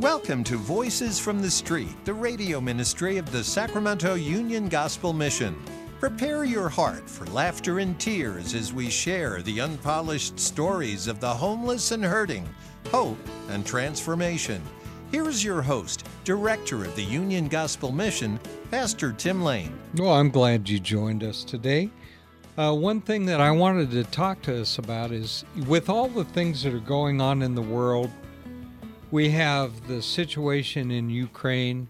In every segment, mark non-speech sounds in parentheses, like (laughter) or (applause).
Welcome to Voices from the Street, the radio ministry of the Sacramento Union Gospel Mission. Prepare your heart for laughter and tears as we share the unpolished stories of the homeless and hurting, hope and transformation. Here's your host, Director of the Union Gospel Mission, Pastor Tim Lane. Well, I'm glad you joined us today. Uh, one thing that I wanted to talk to us about is with all the things that are going on in the world, we have the situation in Ukraine,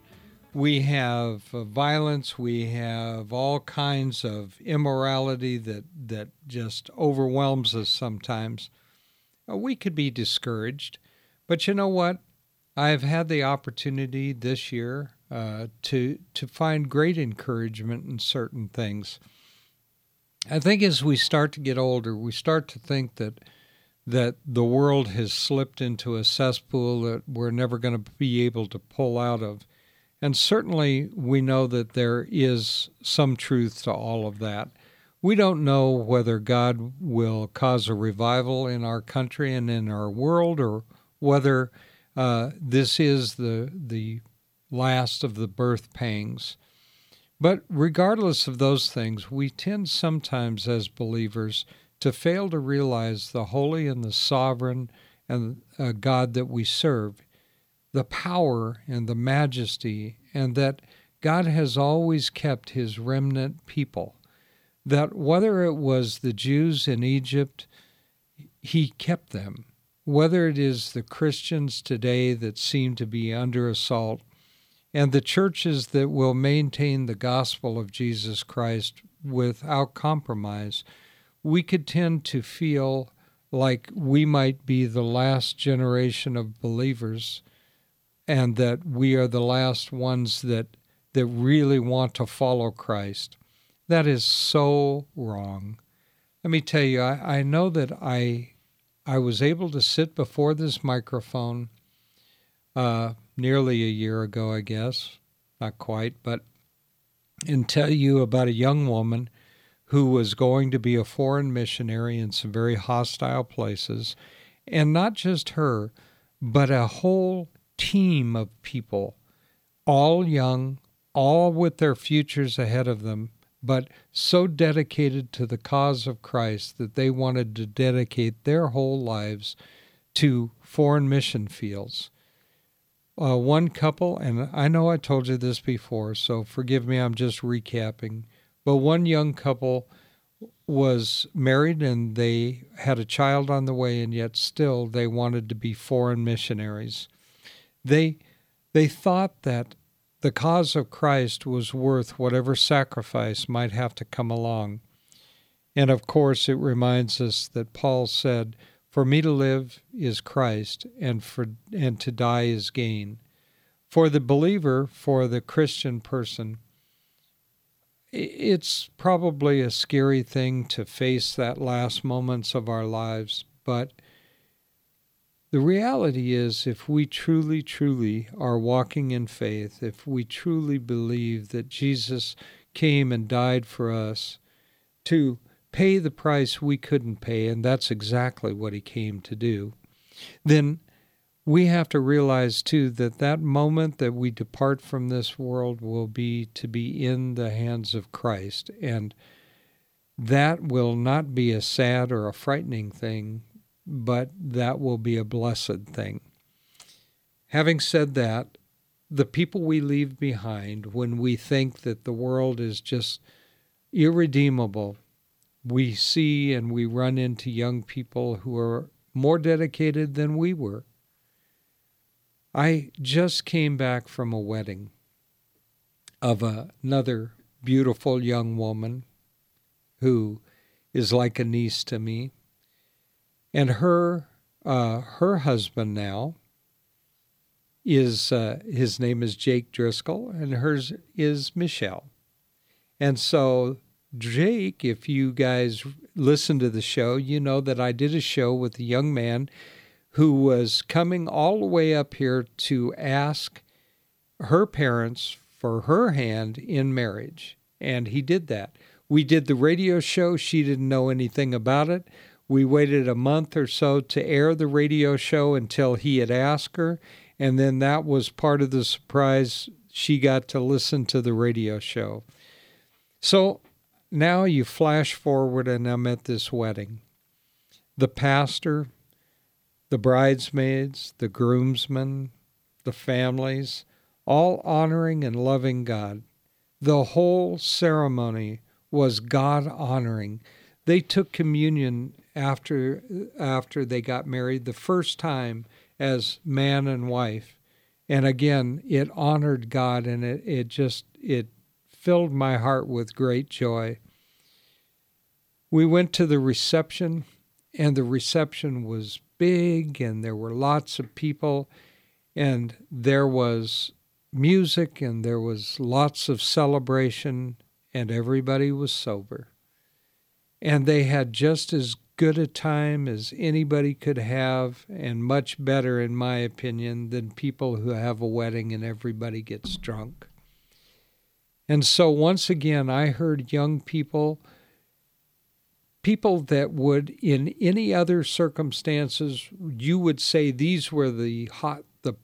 we have uh, violence, we have all kinds of immorality that, that just overwhelms us sometimes. Uh, we could be discouraged. But you know what? I've had the opportunity this year uh, to to find great encouragement in certain things. I think as we start to get older, we start to think that that the world has slipped into a cesspool that we're never going to be able to pull out of. And certainly we know that there is some truth to all of that. We don't know whether God will cause a revival in our country and in our world or whether uh, this is the, the last of the birth pangs. But regardless of those things, we tend sometimes as believers to fail to realize the holy and the sovereign and uh, God that we serve, the power and the majesty, and that God has always kept his remnant people. That whether it was the Jews in Egypt, he kept them. Whether it is the Christians today that seem to be under assault, and the churches that will maintain the gospel of Jesus Christ without compromise, we could tend to feel like we might be the last generation of believers and that we are the last ones that that really want to follow Christ. That is so wrong. Let me tell you, I, I know that I I was able to sit before this microphone uh, nearly a year ago, I guess, not quite, but and tell you about a young woman who was going to be a foreign missionary in some very hostile places, and not just her, but a whole team of people, all young, all with their futures ahead of them, but so dedicated to the cause of Christ that they wanted to dedicate their whole lives to foreign mission fields uh, one couple, and I know I told you this before, so forgive me, I'm just recapping. But one young couple was married and they had a child on the way, and yet still they wanted to be foreign missionaries. They, they thought that the cause of Christ was worth whatever sacrifice might have to come along. And of course, it reminds us that Paul said, for me to live is Christ, and for and to die is gain. For the believer, for the Christian person, it's probably a scary thing to face that last moments of our lives, but the reality is, if we truly, truly are walking in faith, if we truly believe that Jesus came and died for us to pay the price we couldn't pay, and that's exactly what he came to do, then we have to realize too that that moment that we depart from this world will be to be in the hands of Christ. And that will not be a sad or a frightening thing, but that will be a blessed thing. Having said that, the people we leave behind when we think that the world is just irredeemable, we see and we run into young people who are more dedicated than we were. I just came back from a wedding of another beautiful young woman who is like a niece to me. And her uh, her husband now is uh, his name is Jake Driscoll, and hers is Michelle. And so Jake, if you guys listen to the show, you know that I did a show with a young man who was coming all the way up here to ask her parents for her hand in marriage. And he did that. We did the radio show. She didn't know anything about it. We waited a month or so to air the radio show until he had asked her. And then that was part of the surprise. She got to listen to the radio show. So now you flash forward, and I'm at this wedding. The pastor, the bridesmaids, the groomsmen, the families, all honoring and loving God. The whole ceremony was God honoring. They took communion after after they got married the first time as man and wife. And again, it honored God and it, it just it filled my heart with great joy. We went to the reception and the reception was big and there were lots of people and there was music and there was lots of celebration and everybody was sober. And they had just as good a time as anybody could have, and much better, in my opinion, than people who have a wedding and everybody gets drunk. And so, once again, I heard young people, people that would, in any other circumstances, you would say these were the hot, the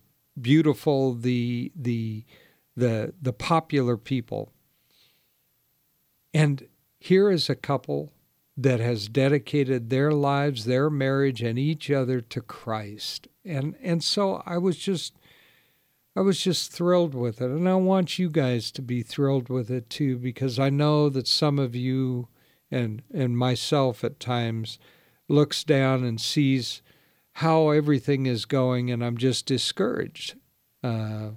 beautiful, the the the the popular people. And here is a couple that has dedicated their lives, their marriage, and each other to Christ. And and so I was just I was just thrilled with it. And I want you guys to be thrilled with it too, because I know that some of you and and myself at times looks down and sees how everything is going and I'm just discouraged. Uh,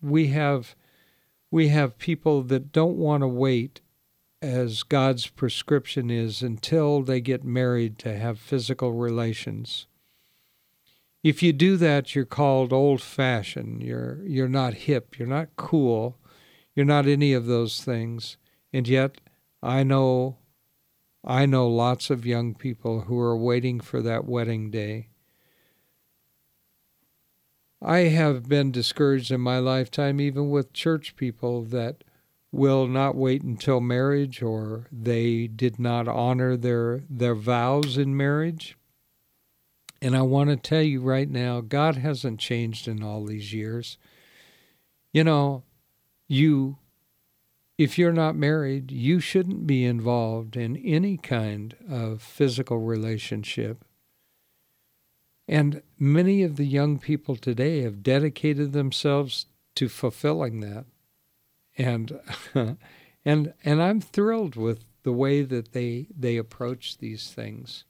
we have we have people that don't want to wait as God's prescription is until they get married to have physical relations. If you do that, you're called old fashioned. You're, you're not hip. You're not cool. You're not any of those things. And yet, I know, I know lots of young people who are waiting for that wedding day. I have been discouraged in my lifetime, even with church people, that will not wait until marriage or they did not honor their their vows in marriage. And I want to tell you right now, God hasn't changed in all these years. You know, you if you're not married, you shouldn't be involved in any kind of physical relationship. And many of the young people today have dedicated themselves to fulfilling that and (laughs) and and I'm thrilled with the way that they they approach these things.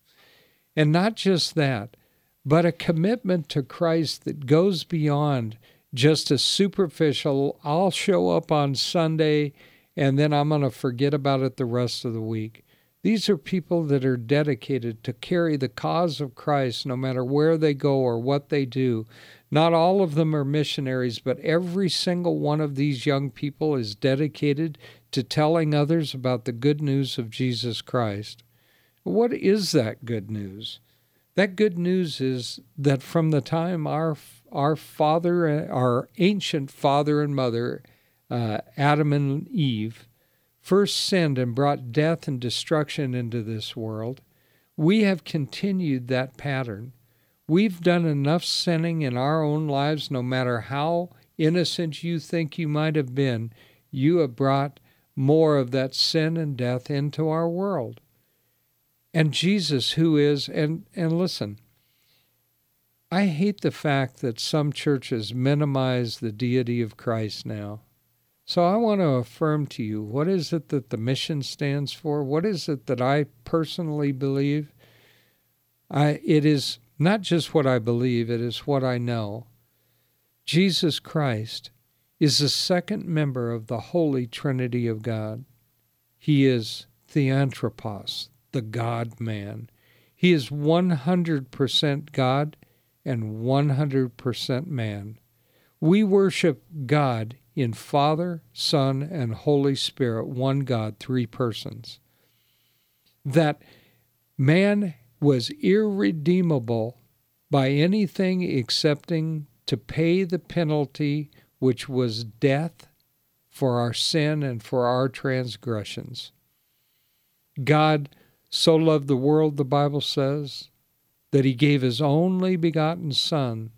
And not just that, but a commitment to Christ that goes beyond just a superficial I'll show up on Sunday and then I'm going to forget about it the rest of the week. These are people that are dedicated to carry the cause of Christ no matter where they go or what they do. Not all of them are missionaries, but every single one of these young people is dedicated to telling others about the good news of Jesus Christ. What is that good news? That good news is that from the time our our father, our ancient father and mother, uh, Adam and Eve, first sinned and brought death and destruction into this world, we have continued that pattern. We've done enough sinning in our own lives, no matter how innocent you think you might have been, you have brought more of that sin and death into our world. And Jesus, who is, and, and listen, I hate the fact that some churches minimize the deity of Christ now. So I want to affirm to you what is it that the mission stands for? What is it that I personally believe? I, it is not just what I believe, it is what I know. Jesus Christ is the second member of the Holy Trinity of God. He is Theanthropos, the God man. He is 100% God and 100% man. We worship God in Father, Son, and Holy Spirit, one God, three persons. That man was irredeemable by anything excepting to pay the penalty which was death for our sin and for our transgressions. God so loved the world, the Bible says, that he gave his only begotten Son,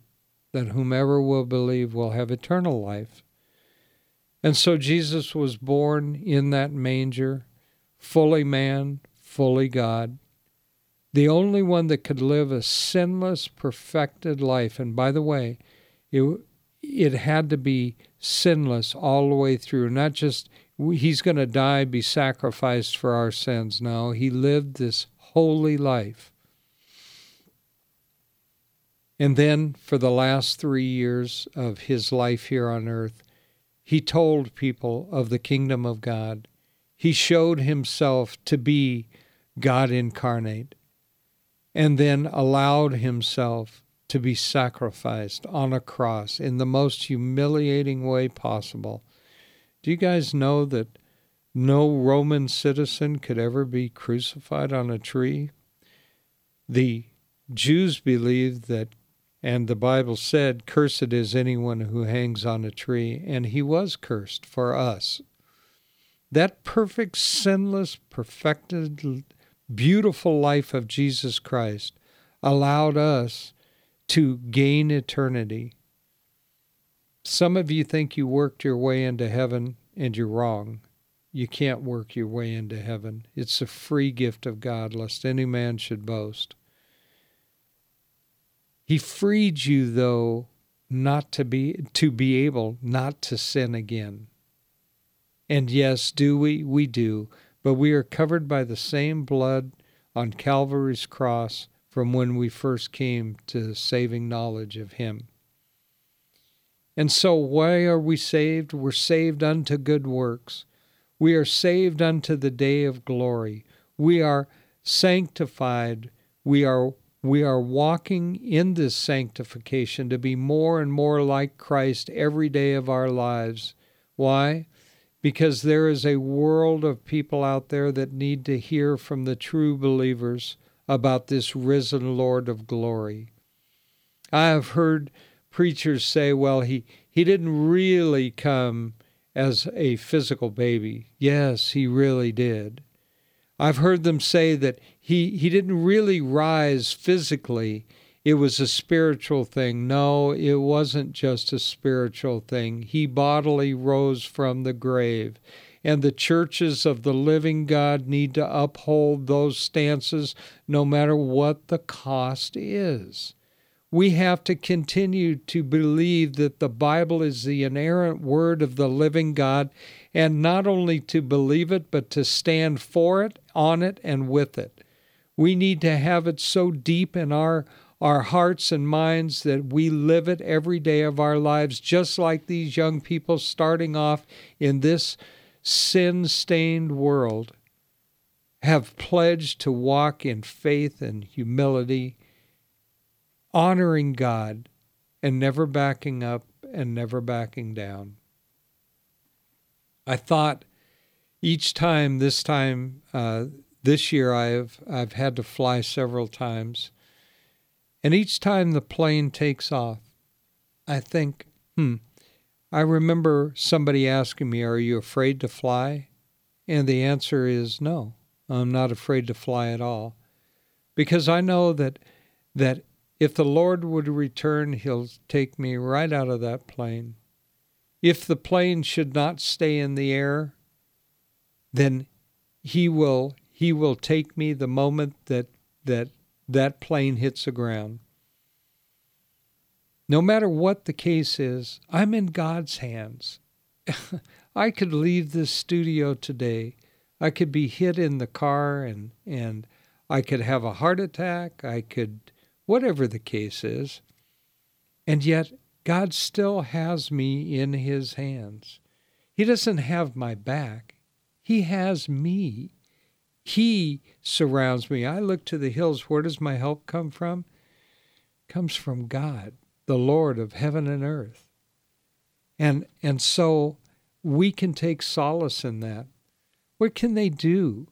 that whomever will believe will have eternal life. And so Jesus was born in that manger, fully man, fully God, the only one that could live a sinless, perfected life. And by the way, it, it had to be sinless all the way through, not just he's going to die, be sacrificed for our sins. No, he lived this holy life. And then for the last three years of his life here on earth, he told people of the kingdom of God. He showed himself to be God incarnate and then allowed himself to be sacrificed on a cross in the most humiliating way possible. Do you guys know that no Roman citizen could ever be crucified on a tree? The Jews believed that and the Bible said, Cursed is anyone who hangs on a tree. And he was cursed for us. That perfect, sinless, perfected, beautiful life of Jesus Christ allowed us to gain eternity. Some of you think you worked your way into heaven, and you're wrong. You can't work your way into heaven. It's a free gift of God, lest any man should boast. He freed you though not to be to be able not to sin again. And yes, do we? We do. But we are covered by the same blood on Calvary's cross from when we first came to saving knowledge of Him. And so, why are we saved? We're saved unto good works. We are saved unto the day of glory. We are sanctified. We are we are walking in this sanctification to be more and more like Christ every day of our lives. Why? Because there is a world of people out there that need to hear from the true believers about this risen Lord of glory. I have heard preachers say, well, he, he didn't really come as a physical baby. Yes, he really did. I've heard them say that he, he didn't really rise physically. It was a spiritual thing. No, it wasn't just a spiritual thing. He bodily rose from the grave. And the churches of the living God need to uphold those stances no matter what the cost is. We have to continue to believe that the Bible is the inerrant word of the living God and not only to believe it, but to stand for it, on it, and with it. We need to have it so deep in our, our hearts and minds that we live it every day of our lives, just like these young people starting off in this sin stained world have pledged to walk in faith and humility, honoring God, and never backing up and never backing down. I thought each time, this time, uh, this year, I've I've had to fly several times, and each time the plane takes off, I think, hmm. I remember somebody asking me, "Are you afraid to fly?" And the answer is no. I'm not afraid to fly at all, because I know that that if the Lord would return, He'll take me right out of that plane if the plane should not stay in the air, then he will he will take me the moment that that that plane hits the ground. No matter what the case is, I'm in God's hands. (laughs) I could leave this studio today. I could be hit in the car and and I could have a heart attack. I could whatever the case is. And yet God still has me in His hands. He doesn't have my back, He has me. He surrounds me. I look to the hills. Where does my help come from? It comes from God, the Lord of heaven and earth. And and so we can take solace in that. What can they do?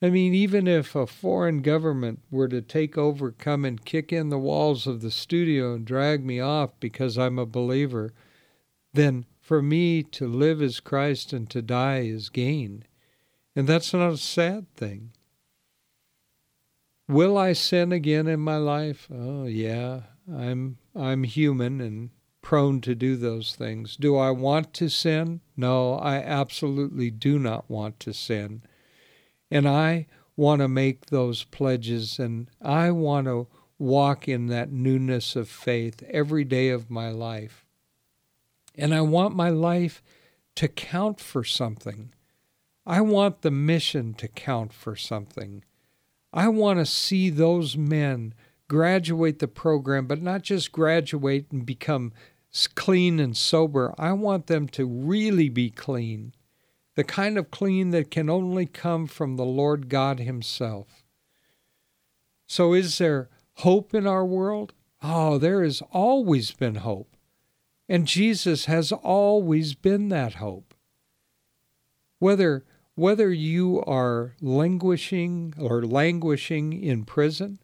I mean, even if a foreign government were to take over, come and kick in the walls of the studio and drag me off because I'm a believer, then for me to live is Christ and to die is gain. And that's not a sad thing. Will I sin again in my life? Oh, yeah. I'm I'm human and prone to do those things. Do I want to sin? No, I absolutely do not want to sin. And I want to make those pledges and I want to walk in that newness of faith every day of my life. And I want my life to count for something. I want the mission to count for something. I want to see those men graduate the program, but not just graduate and become clean and sober. I want them to really be clean, the kind of clean that can only come from the Lord God Himself. So, is there hope in our world? Oh, there has always been hope. And Jesus has always been that hope. Whether whether you are languishing or languishing in prison,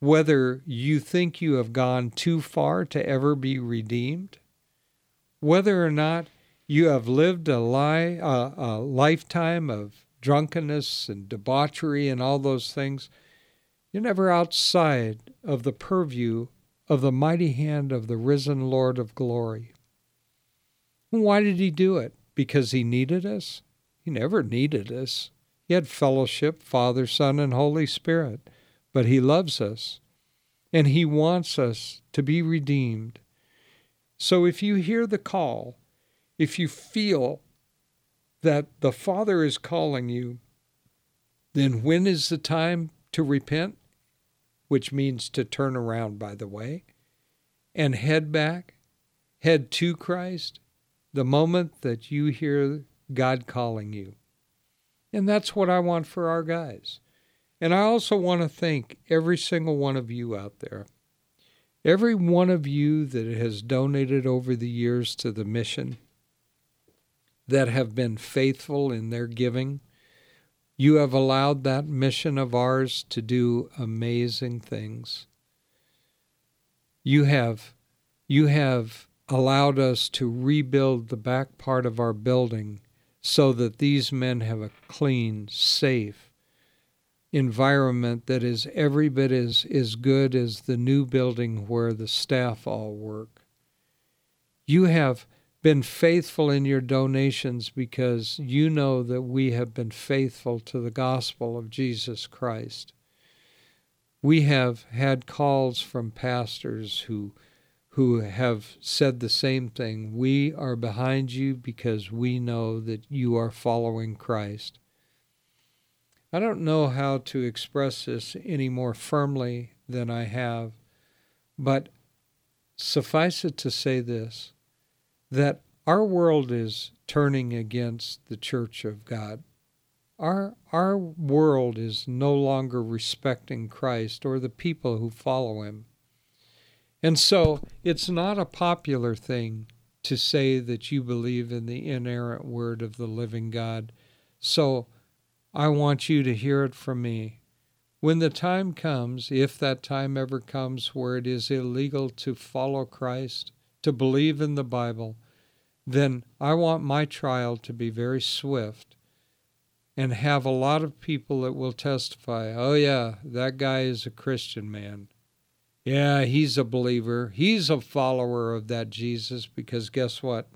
whether you think you have gone too far to ever be redeemed, whether or not you have lived a, lie, a, a lifetime of drunkenness and debauchery and all those things, you're never outside of the purview of the mighty hand of the risen Lord of glory. Why did he do it? Because he needed us? He never needed us. He had fellowship, Father, Son, and Holy Spirit. But he loves us, and he wants us to be redeemed. So if you hear the call, if you feel that the Father is calling you, then when is the time to repent? which means to turn around, by the way, and head back, head to Christ, the moment that you hear God calling you. And that's what I want for our guys. And I also want to thank every single one of you out there. Every one of you that has donated over the years to the mission, that have been faithful in their giving, you have allowed that mission of ours to do amazing things. You have you have allowed us to rebuild the back part of our building so that these men have a clean, safe environment that is every bit as, as good as the new building where the staff all work. You have been faithful in your donations because you know that we have been faithful to the gospel of Jesus Christ. We have had calls from pastors who who have said the same thing. We are behind you because we know that you are following Christ. I don't know how to express this any more firmly than I have, but suffice it to say this that our world is turning against the church of God. Our, our world is no longer respecting Christ or the people who follow him. And so it's not a popular thing to say that you believe in the inerrant word of the living God. So I want you to hear it from me. When the time comes, if that time ever comes where it is illegal to follow Christ, to believe in the Bible, then I want my trial to be very swift and have a lot of people that will testify, oh, yeah, that guy is a Christian man. Yeah, he's a believer. He's a follower of that Jesus because guess what?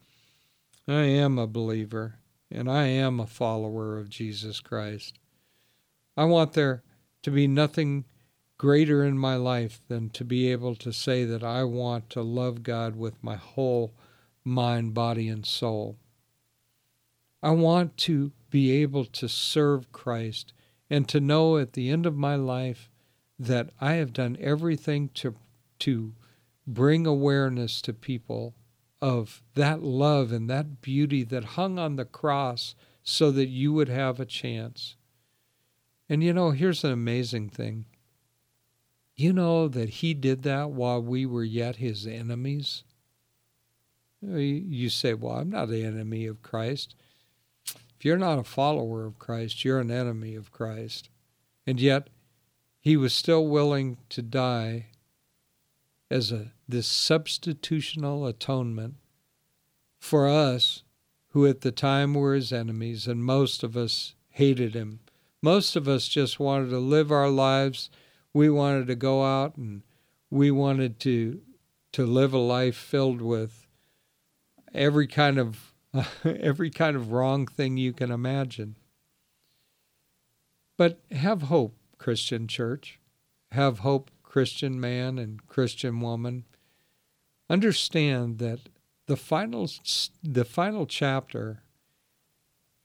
I am a believer and I am a follower of Jesus Christ. I want there to be nothing greater in my life than to be able to say that I want to love God with my whole mind, body, and soul. I want to be able to serve Christ and to know at the end of my life that I have done everything to, to bring awareness to people of that love and that beauty that hung on the cross so that you would have a chance. And you know, here's an amazing thing. You know that he did that while we were yet his enemies? You say, Well, I'm not an enemy of Christ. If you're not a follower of Christ, you're an enemy of Christ. And yet, he was still willing to die as a this substitutional atonement for us who at the time were his enemies and most of us hated him. Most of us just wanted to live our lives. We wanted to go out and we wanted to to live a life filled with every kind of (laughs) every kind of wrong thing you can imagine. But have hope, Christian church. Have hope, Christian man and Christian woman. Understand that the final the final chapter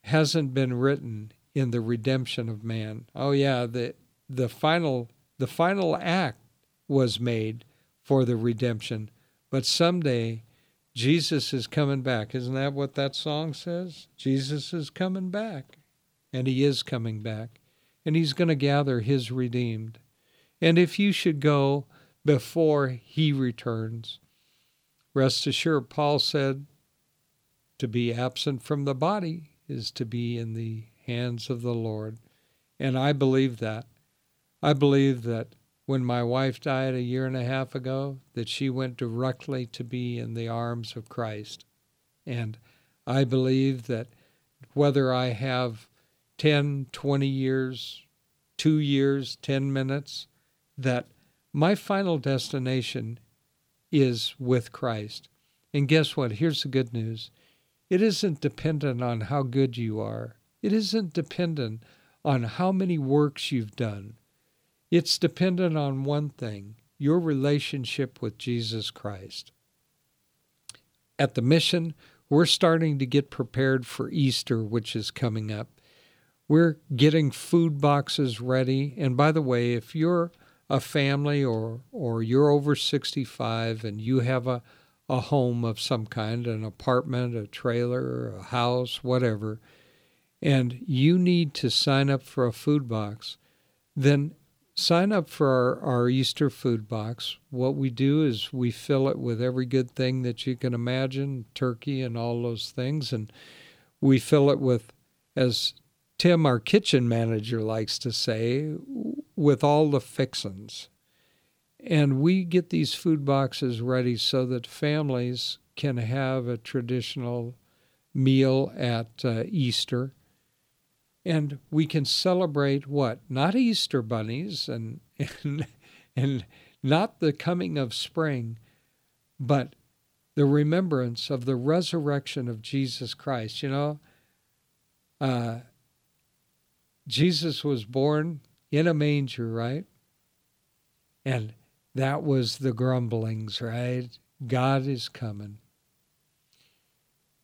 hasn't been written in the redemption of man. Oh yeah, the the final the final act was made for the redemption, but someday Jesus is coming back. Isn't that what that song says? Jesus is coming back. And he is coming back. And he's going to gather his redeemed. And if you should go before he returns, rest assured, Paul said, to be absent from the body is to be in the hands of the Lord. And I believe that. I believe that when my wife died a year and a half ago, that she went directly to be in the arms of Christ. And I believe that whether I have 10, 20 years, two years, 10 minutes, that my final destination is with Christ. And guess what? Here's the good news it isn't dependent on how good you are, it isn't dependent on how many works you've done. It's dependent on one thing your relationship with Jesus Christ. At the mission, we're starting to get prepared for Easter, which is coming up. We're getting food boxes ready. And by the way, if you're a family or, or you're over 65 and you have a, a home of some kind, an apartment, a trailer, a house, whatever, and you need to sign up for a food box, then sign up for our, our Easter food box. What we do is we fill it with every good thing that you can imagine, turkey and all those things, and we fill it with, as Tim, our kitchen manager, likes to say, with all the fixins. And we get these food boxes ready so that families can have a traditional meal at uh, Easter and we can celebrate what not easter bunnies and and and not the coming of spring but the remembrance of the resurrection of jesus christ you know uh, jesus was born in a manger right and that was the grumblings right god is coming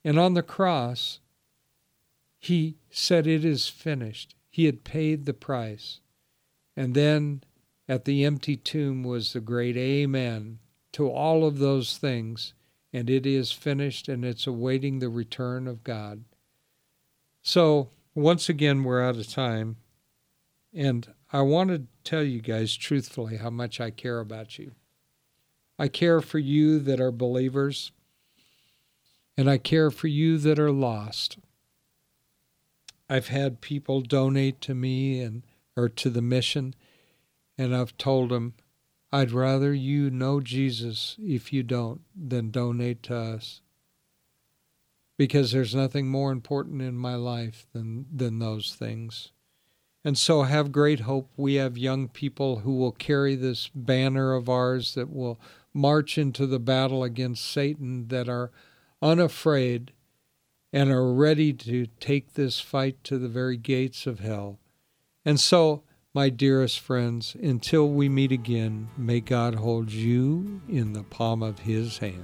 and on the cross he said, It is finished. He had paid the price. And then at the empty tomb was the great Amen to all of those things. And it is finished and it's awaiting the return of God. So, once again, we're out of time. And I want to tell you guys truthfully how much I care about you. I care for you that are believers, and I care for you that are lost. I've had people donate to me and or to the mission, and I've told them, I'd rather you know Jesus if you don't than donate to us. Because there's nothing more important in my life than, than those things. And so have great hope. We have young people who will carry this banner of ours that will march into the battle against Satan that are unafraid and are ready to take this fight to the very gates of hell. And so, my dearest friends, until we meet again, may God hold you in the palm of his hand.